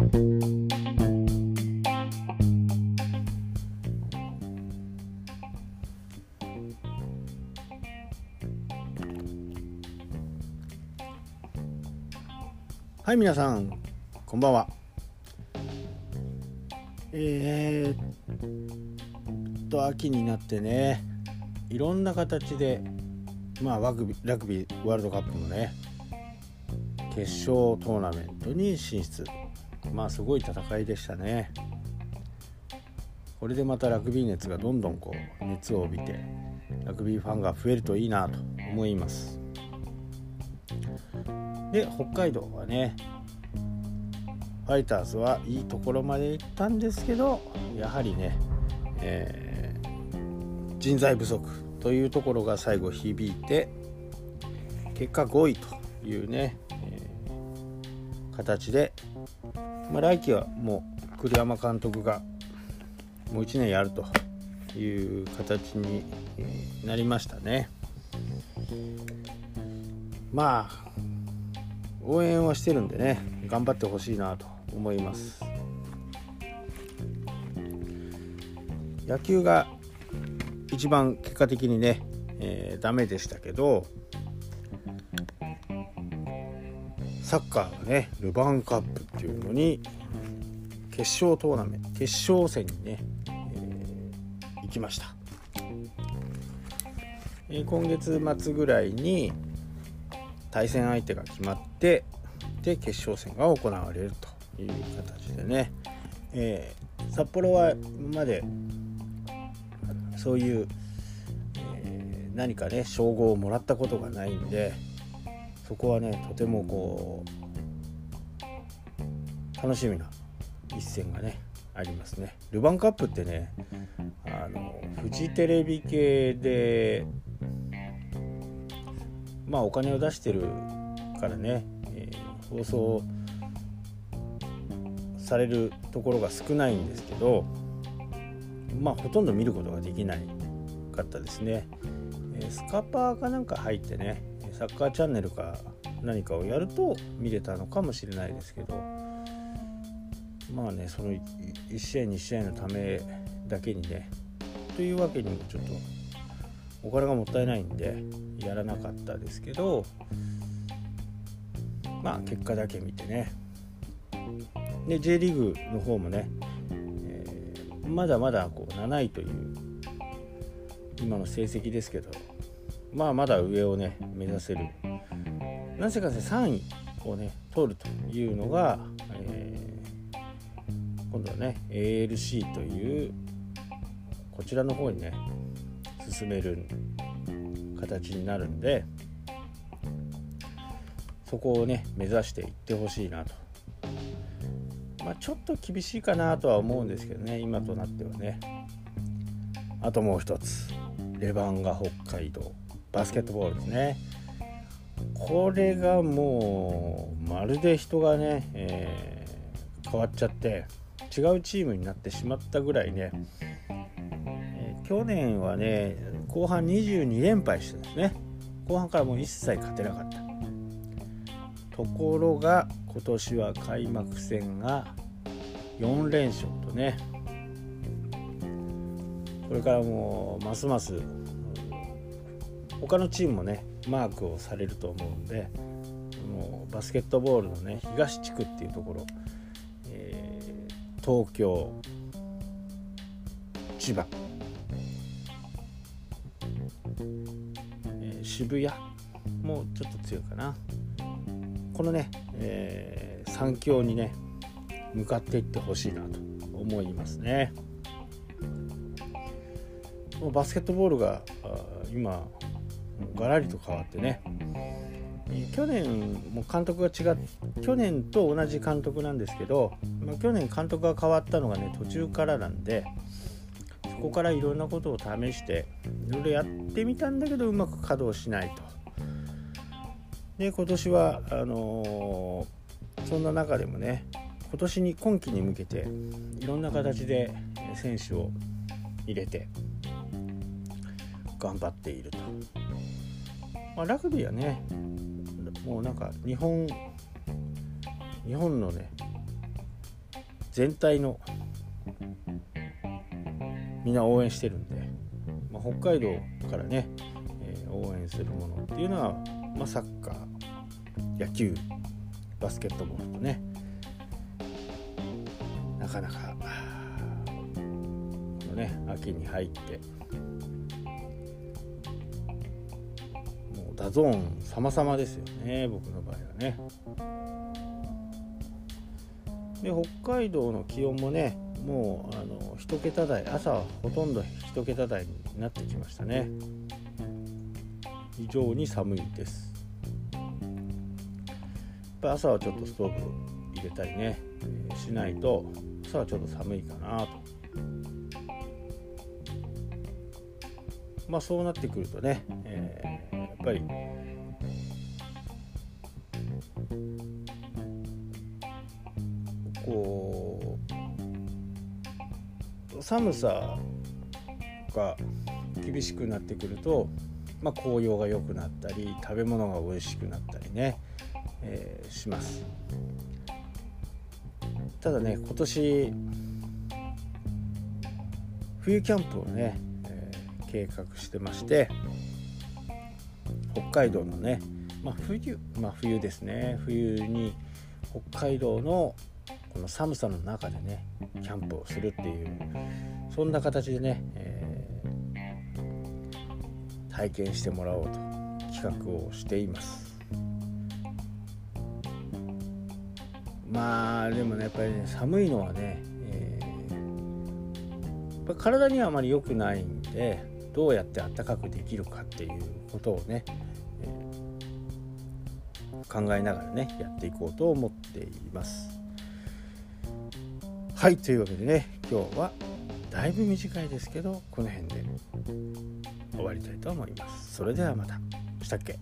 はい皆さんこんばんは。えー、っと秋になってねいろんな形でまあラグビラグビーワールドカップのね決勝トーナメントに進出。まあすごい戦いでしたね。これでまたラグビー熱がどんどんこう熱を帯びてラグビーファンが増えるといいなと思います。で北海道はねファイターズはいいところまで行ったんですけどやはりね、えー、人材不足というところが最後響いて結果5位というね、形で、まあ、来季はもう栗山監督がもう1年やるという形になりましたね。まあ応援はしてるんでね頑張ってほしいなと思います野球が一番結果的にね、えー、ダメでしたけどサッカーがねルヴァンカップっていうのに決勝トーナメント決勝戦にね、えー、行きました、えー、今月末ぐらいに対戦相手が決まってで決勝戦が行われるという形でね、えー、札幌は今までそういう、え、何かね称号をもらったことがないんでそこはねとてもこう楽しみな一戦がねありますね。ルヴァンカップってねあのフジテレビ系でまあお金を出してるからね、えー、放送されるところが少ないんですけどまあほとんど見ることができないかったですね、えー、スカパーかなんか入ってねサッカーチャンネルか何かをやると見れたのかもしれないですけどまあねその1試合2試合のためだけにねというわけにもちょっとお金がもったいないんでやらなかったですけどまあ結果だけ見てね。で J リーグの方もね、えー、まだまだこう7位という今の成績ですけどまあまだ上をね目指せる。なぜかね3位をね取るというのが、えー、今度はね ALC というこちらの方にね進める形になるんでそこをね目指していってほしいなと。まあちょっと厳しいかなとは思うんですけどね今となってはね。あともう一つ。レバンガ北海道。バスケットボールですね。これがもうまるで人がね、えー、変わっちゃって違うチームになってしまったぐらいね。え去年はね後半22連敗してですね。後半からもう一切勝てなかった。ところが今年は開幕戦が4連勝とね。これからもうますます他のチームもねマークをされると思うんでもうバスケットボールのね東地区っていうところ、えー、東京千葉渋谷もちょっと強いかな。このね、えー、3強にね向かっていってほしいなと思いますね。もうバスケットボールが今ガラリと変わってね去年も監督が違っ去年と同じ監督なんですけど、まあ、去年監督が変わったのがね途中からなんでここからいろんなことを試していろいろやってみたんだけどうまく稼働しないと。で今年はあのー、そんな中でもね今年に今季に向けていろんな形で選手を入れて頑張っていると。まあ、ラグビーはねもうなんか日本日本のね全体のみんな応援してるんで、まあ、北海道からね、えー、応援するものっていうのは、まあ、サッカー野球バスケットボールとねなかなかこのね秋に入ってダゾーン様々ですよね僕の場合はね。で北海道の気温もねもうあの1桁台朝はほとんど1桁台になってきましたね。非常に寒いです。やっぱ朝はちょっとストーブ入れたりね、しないと朝はちょっと寒いかなと。まあそうなってくるとね、えー、っぱり。こう寒さが厳しくなってくると、まあ、紅葉が良くなったり食べ物が美味しくなったりね、えー、します。ただね今年冬キャンプをね、えー、計画してまして北海道のね、まあ、冬まあ冬ですね。冬に北海道のこの寒さの中でねキャンプをするっていうそんな形でね、えー、体験してもらおうと企画をしています。まあでもねやっぱりね寒いのはね、えー、体にはあまり良くないんでどうやって暖かくできるかっていうことをね、えー、考えながらねやっていこうと思っています。はいというわけでね今日はだいぶ短いですけどこの辺で終わりたいと思います。それではまた。したっけ？